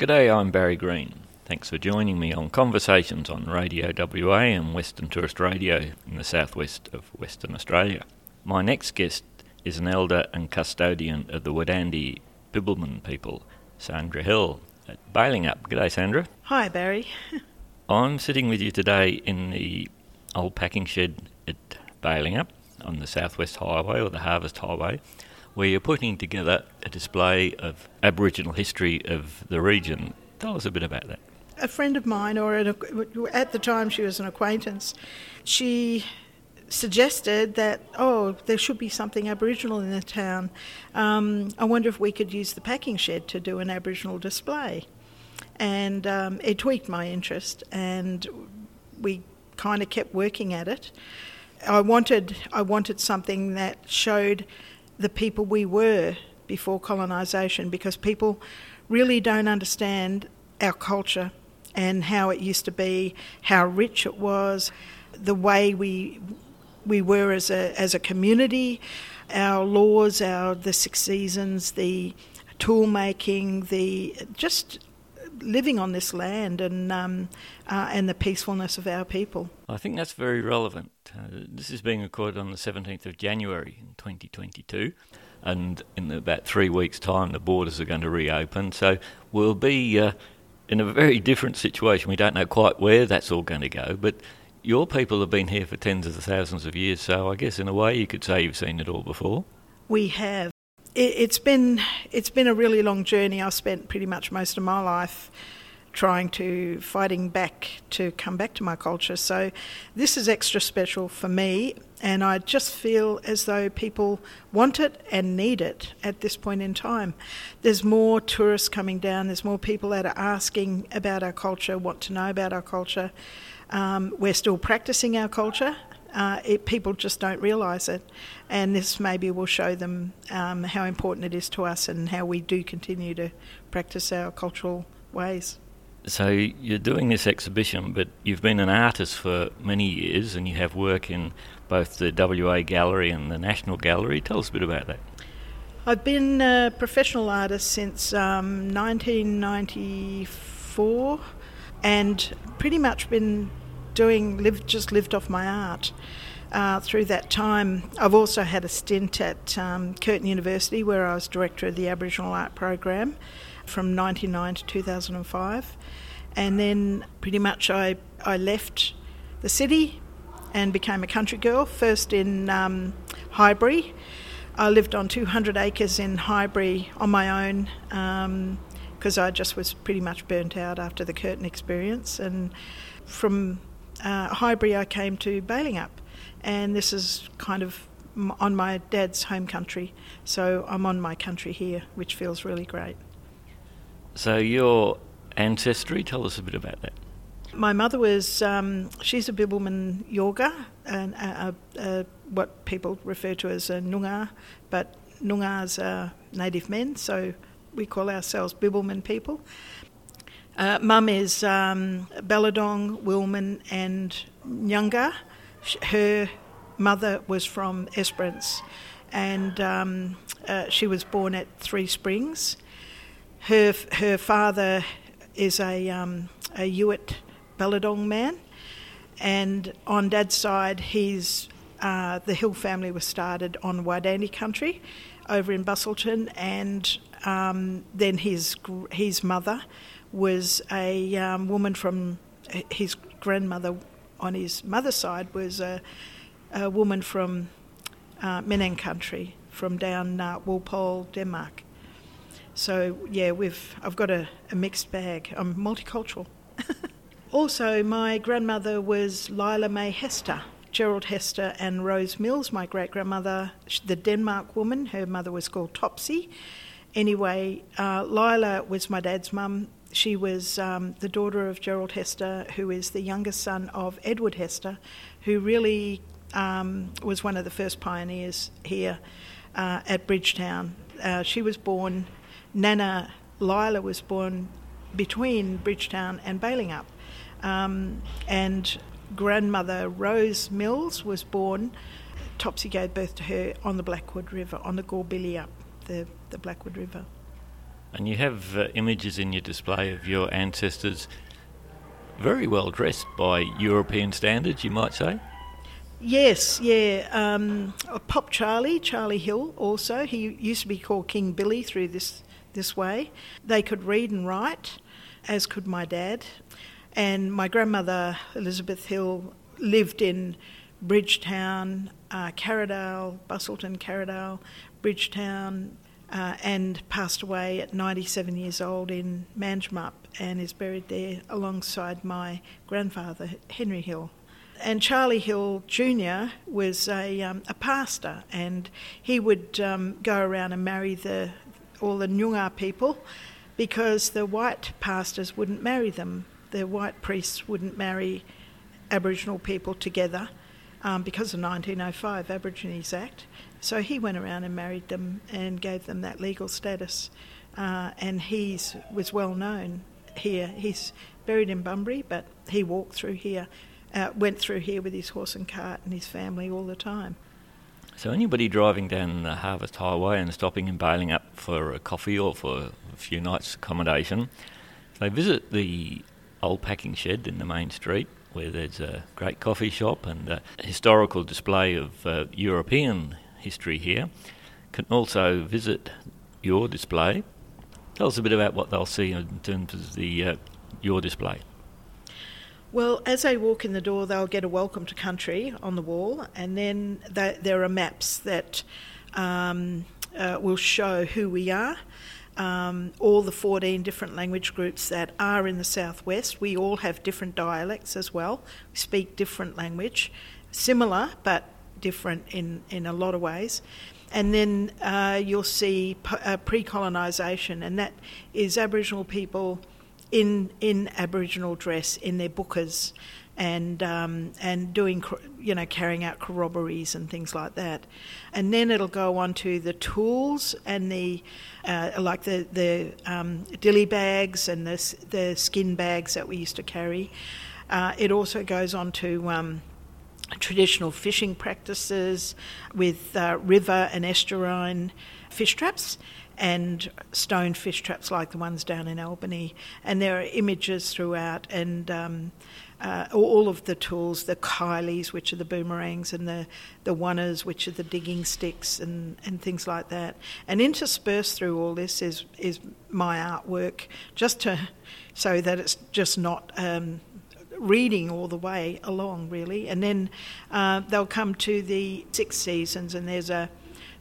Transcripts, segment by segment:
G'day, I'm Barry Green. Thanks for joining me on Conversations on Radio WA and Western Tourist Radio in the southwest of Western Australia. My next guest is an elder and custodian of the Wadandi Bibbulmun people, Sandra Hill at Balingup. G'day, Sandra. Hi, Barry. I'm sitting with you today in the old packing shed at Balingup on the Southwest Highway or the Harvest Highway where you're putting together a display of Aboriginal history of the region. Tell us a bit about that. A friend of mine, or an, at the time she was an acquaintance, she suggested that, oh, there should be something Aboriginal in the town. Um, I wonder if we could use the packing shed to do an Aboriginal display. And um, it tweaked my interest, and we kind of kept working at it. I wanted, I wanted something that showed the people we were before colonisation because people really don't understand our culture and how it used to be, how rich it was, the way we we were as a as a community, our laws, our the six seasons, the tool making, the just living on this land and um, uh, and the peacefulness of our people. I think that's very relevant. Uh, this is being recorded on the 17th of January in 2022, and in about three weeks' time, the borders are going to reopen. So we'll be uh, in a very different situation. We don't know quite where that's all going to go, but your people have been here for tens of thousands of years. So I guess in a way, you could say you've seen it all before. We have it, has been it's been a really long journey. I've spent pretty much most of my life trying to fighting back to come back to my culture. So this is extra special for me, and I just feel as though people want it and need it at this point in time. There's more tourists coming down. There's more people that are asking about our culture, want to know about our culture. Um, we're still practicing our culture, uh, it, people just don't realise it. And this maybe will show them um, how important it is to us and how we do continue to practice our cultural ways. So you're doing this exhibition, but you've been an artist for many years and you have work in both the WA Gallery and the National Gallery. Tell us a bit about that. I've been a professional artist since um, 1994 and pretty much been doing lived just lived off my art. Uh, through that time, I've also had a stint at um, Curtin University where I was director of the Aboriginal Art Program from 1999 to 2005. And then pretty much I, I left the city and became a country girl, first in um, Highbury. I lived on 200 acres in Highbury on my own because um, I just was pretty much burnt out after the Curtin experience. And from uh, Highbury, I came to Balingup, and this is kind of on my dad's home country. So I'm on my country here, which feels really great. So your ancestry, tell us a bit about that. My mother was, um, she's a Bibbulmun Yorga, and uh, uh, what people refer to as a Noongar, but Noongars are native men, so we call ourselves Bibbulmun people. Uh, Mum is um, Balladong, Wilman, and Nyunga. Her mother was from Esperance, and um, uh, she was born at Three Springs. Her her father is a um, a Yued Balladong man, and on Dad's side, he's uh, the Hill family was started on Wadandi country, over in Busselton, and um, then his his mother was a um, woman from his grandmother on his mother's side was a, a woman from uh, Menang country, from down uh, Walpole, Denmark. So yeah, we've I've got a, a mixed bag. I'm multicultural. also, my grandmother was Lila May Hester. Gerald Hester and Rose Mills, my great grandmother, the Denmark woman. Her mother was called Topsy. Anyway, uh, Lila was my dad's mum. She was um, the daughter of Gerald Hester, who is the youngest son of Edward Hester, who really um, was one of the first pioneers here uh, at Bridgetown. Uh, she was born, Nana Lila was born between Bridgetown and Balingup. Um, and grandmother Rose Mills was born, Topsy gave birth to her on the Blackwood River, on the Gorbillia, the, the Blackwood River. And you have uh, images in your display of your ancestors very well dressed by European standards, you might say. Yes, yeah. Um, Pop Charlie, Charlie Hill, also. He used to be called King Billy through this this way. They could read and write, as could my dad. And my grandmother, Elizabeth Hill, lived in Bridgetown, uh, Carradale, Busselton, Carradale, Bridgetown, uh, and passed away at 97 years old in Manjimup and is buried there alongside my grandfather, Henry Hill. And Charlie Hill Jr. was a, um, a pastor, and he would um, go around and marry the, all the Nyungar people because the white pastors wouldn't marry them. The white priests wouldn't marry Aboriginal people together um, because of 1905 Aborigines Act. So he went around and married them and gave them that legal status. Uh, and he was well known here. He's buried in Bunbury, but he walked through here, uh, went through here with his horse and cart and his family all the time. So anybody driving down the Harvest Highway and stopping and Balingup for a coffee or for a few nights accommodation, they visit the old packing shed in the main street where there's a great coffee shop and a historical display of uh, European history here. Can also visit your display. Tell us a bit about what they'll see in terms of the uh, your display. Well, as they walk in the door, they'll get a welcome to country on the wall, and then they, there are maps that um, uh, will show who we are. Um, all the 14 different language groups that are in the southwest. We all have different dialects as well. We speak different language, similar but different in, in a lot of ways. And then uh, you'll see uh, pre colonisation, and that is Aboriginal people in in Aboriginal dress in their bukas, and um, and doing you know carrying out corroborees and things like that, and then it'll go on to the tools and the uh, like the the um, dilly bags and the the skin bags that we used to carry. Uh, it also goes on to um, traditional fishing practices with uh, river and estuarine fish traps and stone fish traps like the ones down in Albany. And there are images throughout, and um, uh, all of the tools the kylies, which are the boomerangs, and the, the oneers, which are the digging sticks, and, and things like that. And interspersed through all this is, is my artwork, just to so that it's just not. Um, reading all the way along, really, and then uh, they'll come to the six seasons, and there's a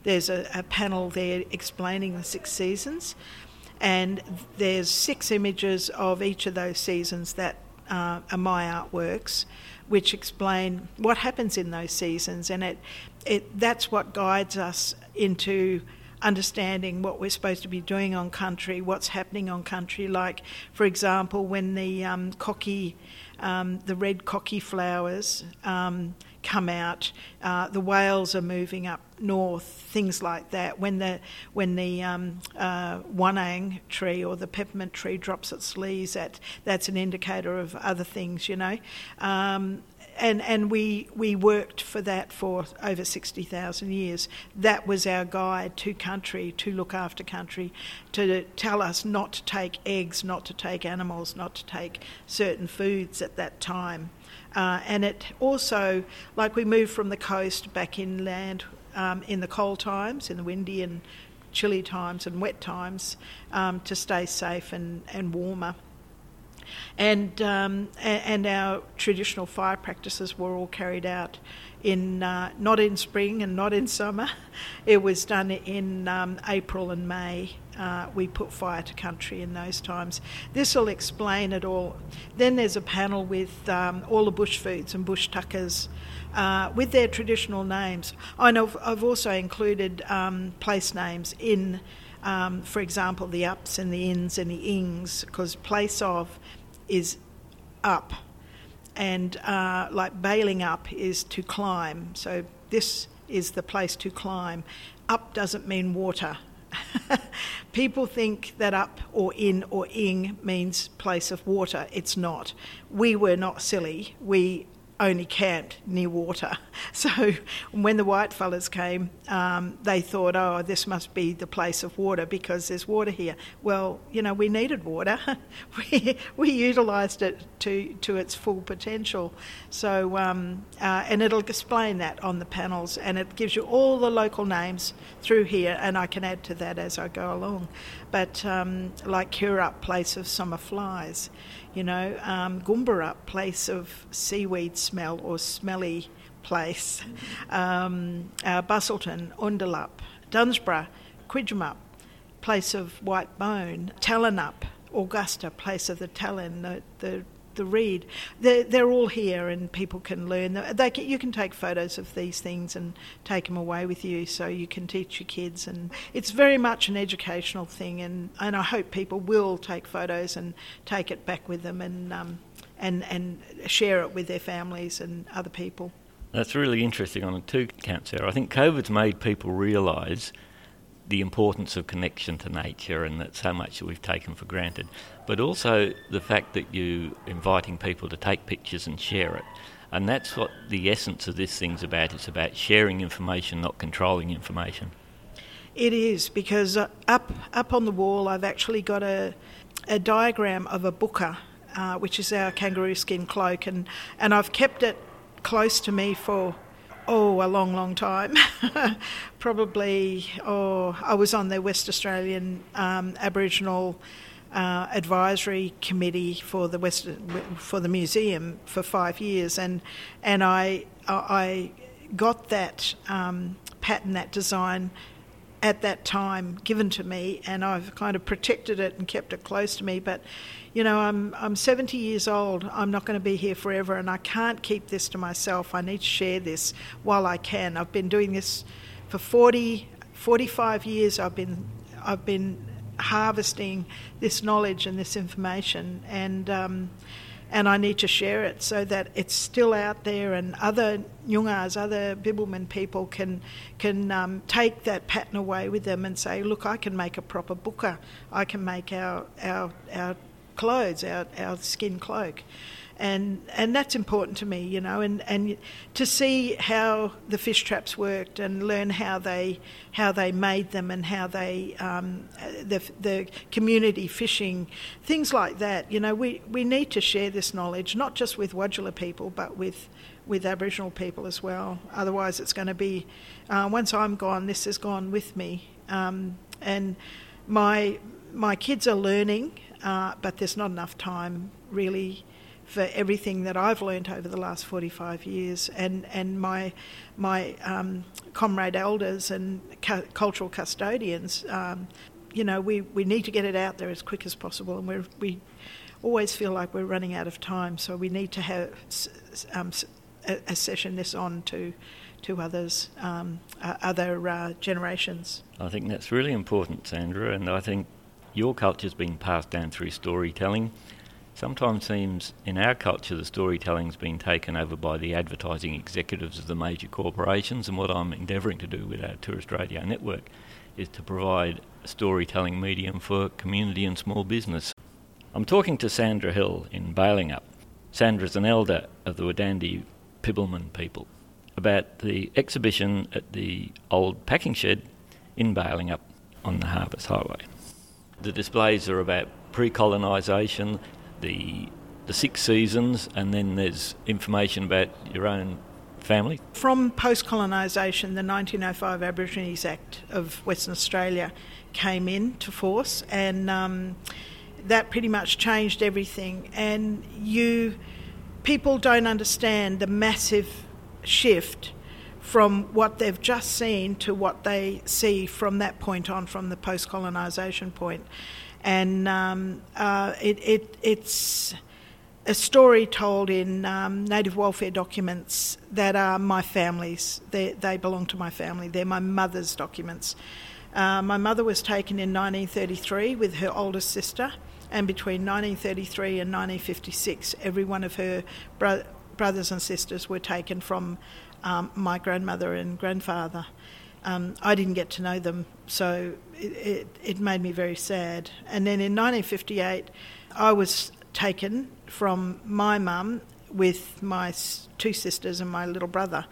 there's a, a panel there explaining the six seasons, and there's six images of each of those seasons that uh, are my artworks, which explain what happens in those seasons, and it, it that's what guides us into understanding what we're supposed to be doing on country, what's happening on country. Like, for example, when the um, cocky, um, the red cocky flowers um, come out. Uh, the whales are moving up north, things like that. When the when the um, uh, wanang tree or the peppermint tree drops its leaves, that that's an indicator of other things, you know. Um, and and we we worked for that for over sixty thousand years. That was our guide to country, to look after country, to tell us not to take eggs, not to take animals, not to take certain foods at that time. Uh, and it also, like we moved from the coast back inland um, in the cold times, in the windy and chilly times and wet times, um, to stay safe and, and warmer. And, um, and our traditional fire practices were all carried out in uh, not in spring and not in summer. It was done in um, April and May. Uh, we put fire to country in those times. This will explain it all. Then there's a panel with um, all the bush foods and bush tuckers uh, with their traditional names. I know I've also included um, place names in, um, for example, the ups and the ins and the ings, because place of is up and uh, like Balingup is to climb. So this is the place to climb. Up doesn't mean water. People think that up or in or ing means place of water. It's not. We were not silly. We only camped near water. So when the white fellas came, um, they thought, oh, this must be the place of water because there's water here. Well, you know, we needed water. we, we utilised it to, to its full potential. So, um, uh, and it'll explain that on the panels and it gives you all the local names through here and I can add to that as I go along. But um, like Kirup, place of summer flies you know, um, place of seaweed smell or smelly place, um, uh, Undalup, Dunsborough, Quedjinup, place of white bone, Tallenup, Augusta, place of the talon, the, the the reed. They're, they're all here, and people can learn. They can, you can take photos of these things and take them away with you, so you can teach your kids. And it's very much an educational thing, and, and I hope people will take photos and take it back with them and um, and and share it with their families and other people. That's really interesting on two counts there. I think COVID's made people realise the importance of connection to nature and that so much that we've taken for granted, but also the fact that you inviting people to take pictures and share it. And that's what the essence of this thing's about. It's about sharing information, not controlling information. It is because up up on the wall, I've actually got a a diagram of a buka, uh, which is our kangaroo skin cloak, and and I've kept it close to me for oh, a long, long time. Probably, oh, I was on the West Australian um, Aboriginal uh, Advisory Committee for the West for the museum for five years, and and I I got that um, pattern, that design at that time given to me, and I've kind of protected it and kept it close to me. But, you know, I'm I'm 70 years old. I'm not going to be here forever, and I can't keep this to myself. I need to share this while I can. I've been doing this for 40, 45 years. I've been I've been harvesting this knowledge and this information, and um, and I need to share it so that it's still out there and other Nyungas, other Bibbulmun people can can um, take that pattern away with them and say, look, I can make a proper buka. I can make our our, our clothes, our, our skin cloak and and that's important to me, you know, and, and to see how the fish traps worked and learn how they how they made them and how they um, the the community fishing things like that. You know, we we need to share this knowledge not just with Wadjula people but with with Aboriginal people as well. Otherwise, it's going to be uh, once I'm gone, this is gone with me, um, and my my kids are learning, uh, but there's not enough time really for everything that I've learnt over the last 45 years, and, and my, my um, comrade elders and cu- cultural custodians. Um, you know, we, we need to get it out there as quick as possible, and we we always feel like we're running out of time, so we need to have um, a, a, session this on to to others, um, uh, other uh, generations. I think that's really important, Sandra, and I think your culture's being passed down through storytelling sometimes seems in our culture the storytelling's been taken over by the advertising executives of the major corporations and what I'm endeavouring to do with our Tourist Radio Network is to provide a storytelling medium for community and small business. I'm talking to Sandra Hill in Bailing Balingup. Sandra's an elder of the Wadandi Bibbulmun people about the exhibition at the old packing shed in Balingup on the Harvest Highway. The displays are about pre colonisation, the the six seasons, and then there's information about your own family. From post colonisation, the 1905 Aborigines Act of Western Australia came into force, and um, that pretty much changed everything. And you people don't understand the massive shift from what they've just seen to what they see from that point on, from the post colonisation point. and um, uh, it, it, it's a story told in um, native welfare documents that are my family's. They, they belong to my family. They're my mother's documents. Uh, my mother was taken in 1933 with her oldest sister, and between 1933 and 1956, every one of her bro- brothers and sisters were taken from um, my grandmother and grandfather. Um, I didn't get to know them, so it, it, it, made me very sad. And then in 1958, I was taken from my mum with my two sisters and my little brother.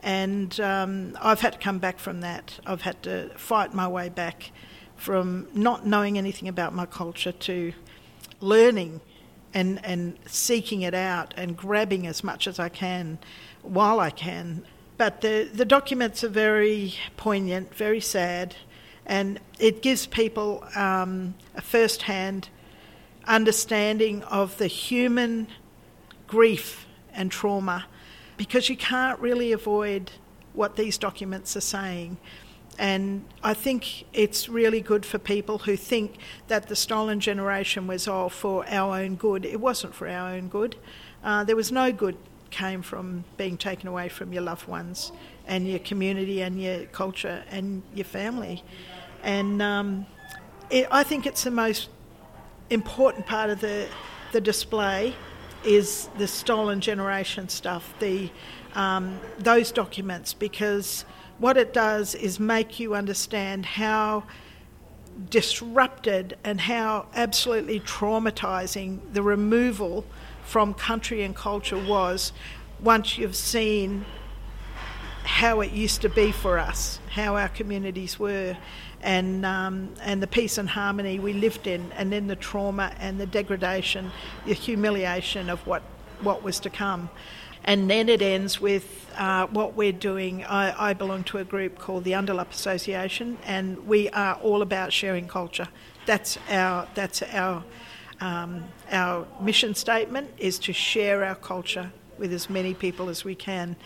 And um, I've had to come back from that. I've had to fight my way back from not knowing anything about my culture to learning and, and seeking it out and grabbing as much as I can while I can. But the, the documents are very poignant, very sad, and it gives people um, a first hand understanding of the human grief and trauma because you can't really avoid what these documents are saying. And I think it's really good for people who think that the stolen generation was all for our own good. It wasn't for our own good. Uh, there was no good came from being taken away from your loved ones and your community and your culture and your family. And um, it, I think it's the most important part of the the display is the stolen generation stuff, the um, those documents, because what it does is make you understand how disrupted and how absolutely traumatizing the removal from country and culture was once you've seen how it used to be for us, how our communities were, and um, and the peace and harmony we lived in, and then the trauma and the degradation, the humiliation of what what was to come. And then it ends with uh, what we're doing. I, I, belong to a group called the Undalup Association, and we are all about sharing culture. That's our that's our um, our mission statement is to share our culture with as many people as we can.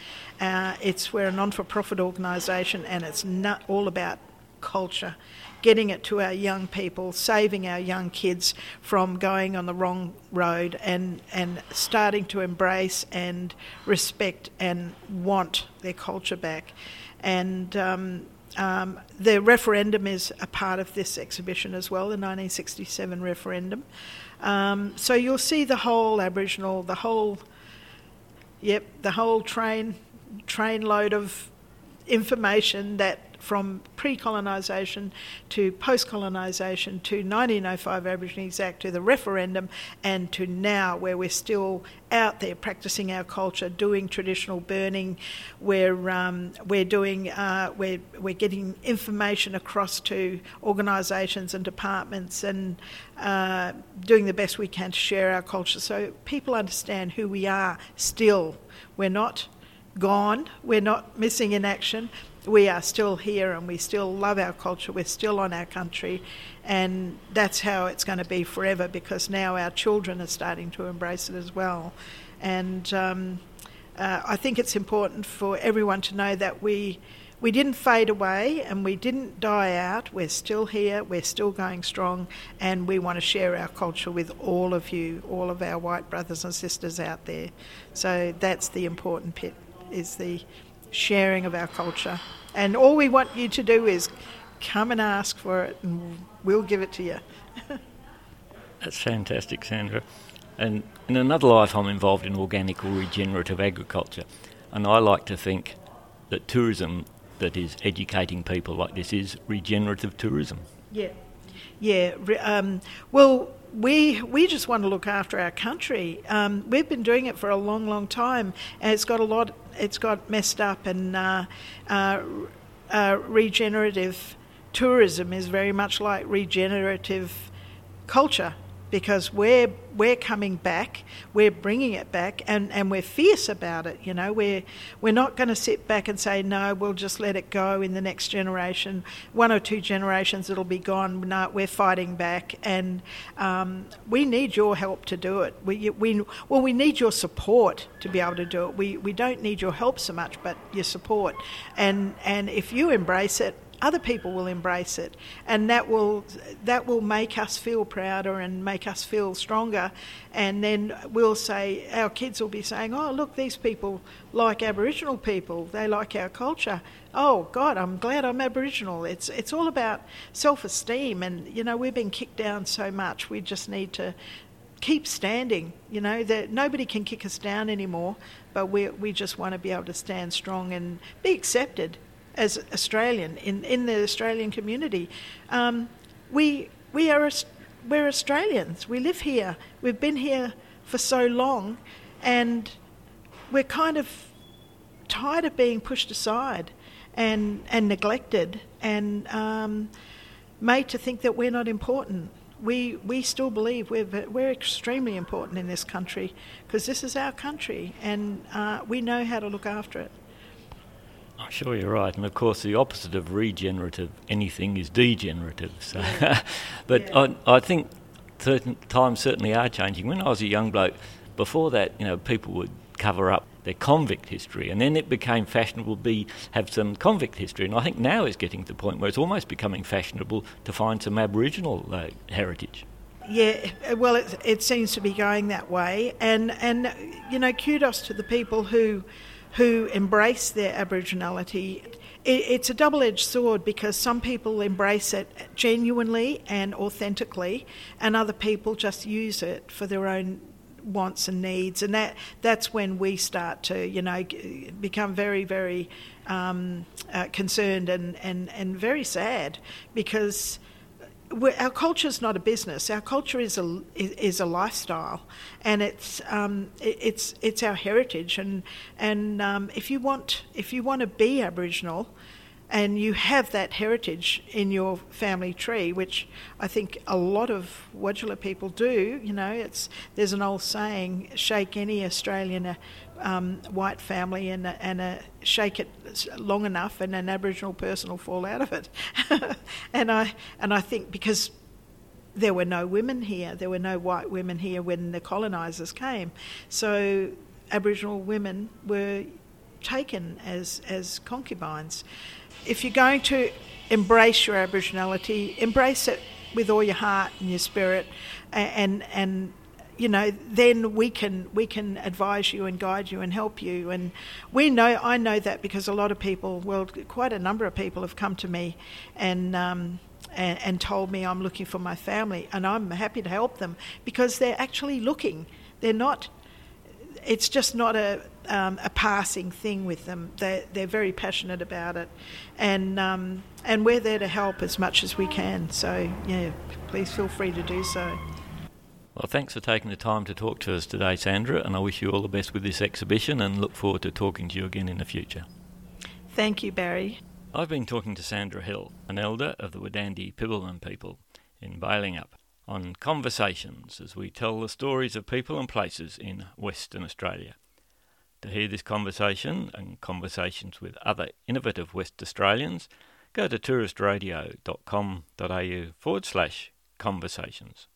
Uh, it's we're a non-for-profit organisation, and it's not all about culture, getting it to our young people, saving our young kids from going on the wrong road, and, and starting to embrace and respect and want their culture back. And um, um, the referendum is a part of this exhibition as well, the 1967 referendum. Um, so you'll see the whole Aboriginal, the whole, yep, the whole train train load of information that from pre colonisation to post colonisation to 1905 Aborigines Act to the referendum and to now where we're still out there practicing our culture, doing traditional burning. We're, um, we're, doing, uh, we're, we're getting information across to organisations and departments and uh, doing the best we can to share our culture so people understand who we are still. We're not gone, we're not missing in action, we are still here and we still love our culture, we're still on our country, and that's how it's going to be forever because now our children are starting to embrace it as well. And um, uh, I think it's important for everyone to know that we. We didn't fade away and we didn't die out. We're still here, we're still going strong, and we want to share our culture with all of you, all of our white brothers and sisters out there. So that's the important bit, is the sharing of our culture. And all we want you to do is come and ask for it, and we'll give it to you. That's fantastic, Sandra. And in another life, I'm involved in organic or regenerative agriculture. And I like to think that tourism that is educating people like this is regenerative tourism. Yeah. Yeah. Um, well, we we just want to look after our country. Um, we've been doing it for a long, long time, and it's got a lot. It's got messed up, and uh, uh, uh, regenerative tourism is very much like regenerative culture because we're we're coming back, we're bringing it back, and, and we're fierce about it. You know, we're we're not going to sit back and say no, we'll just let it go in the next generation, one or two generations, it'll be gone. No, we're fighting back, and um, we need your help to do it. We we well, we need your support to be able to do it. We we don't need your help so much, but your support, and and if you embrace it other people will embrace it, and that will that will make us feel prouder and make us feel stronger. And then we'll say our kids will be saying, "Oh, look, these people like Aboriginal people. They like our culture. Oh God, I'm glad I'm Aboriginal." It's it's all about self-esteem, and you know we've been kicked down so much. We just need to keep standing. You know that nobody can kick us down anymore, but we we just want to be able to stand strong and be accepted as Australian in, in the Australian community. Um, we we are we're Australians. We live here. We've been here for so long, and we're kind of tired of being pushed aside and and neglected and um, made to think that we're not important. We we still believe we're we're extremely important in this country because this is our country and uh, we know how to look after it. I'm sure you're right, and of course the opposite of regenerative anything is degenerative. So, yeah. but yeah. I, I think certain times certainly are changing. When I was a young bloke, before that, you know, people would cover up their convict history, and then it became fashionable to be have some convict history. And I think now is getting to the point where it's almost becoming fashionable to find some Aboriginal uh, heritage. Yeah, well, it, it seems to be going that way, and and you know, kudos to the people who who embrace their Aboriginality. It's a double-edged sword because some people embrace it genuinely and authentically, and other people just use it for their own wants and needs, and that that's when we start to you know become very very um, uh, concerned and, and and very sad because. Our culture is not a business. Our culture is a is a lifestyle, and it's um, it's it's our heritage. And and um, if you want if you want to be Aboriginal, and you have that heritage in your family tree, which I think a lot of Wodjila people do. You know, it's there's an old saying: "Shake any Australian um, white family and and a, shake it long enough, and an Aboriginal person will fall out of it." and I and I think because there were no women here, there were no white women here when the colonisers came, so Aboriginal women were taken as as concubines if you're going to embrace your Aboriginality, embrace it with all your heart and your spirit, and and you know, then we can we can advise you and guide you and help you. And we know I know that because a lot of people, well, quite a number of people have come to me and. Um, and, and told me I'm looking for my family, and I'm happy to help them because they're actually looking. They're not it's just not a, um, a passing thing with them. They're, they're very passionate about it, and um, and we're there to help as much as we can. So yeah, please feel free to do so. Well, thanks for taking the time to talk to us today, Sandra, and I wish you all the best with this exhibition and look forward to talking to you again in the future. Thank you, Barry. I've been talking to Sandra Hill, an elder of the Wadandi Bibbulmun people in Balingup on Conversations as we tell the stories of people and places in Western Australia. To hear this conversation and conversations with other innovative West Australians, go to touristradio.com.au forward slash conversations.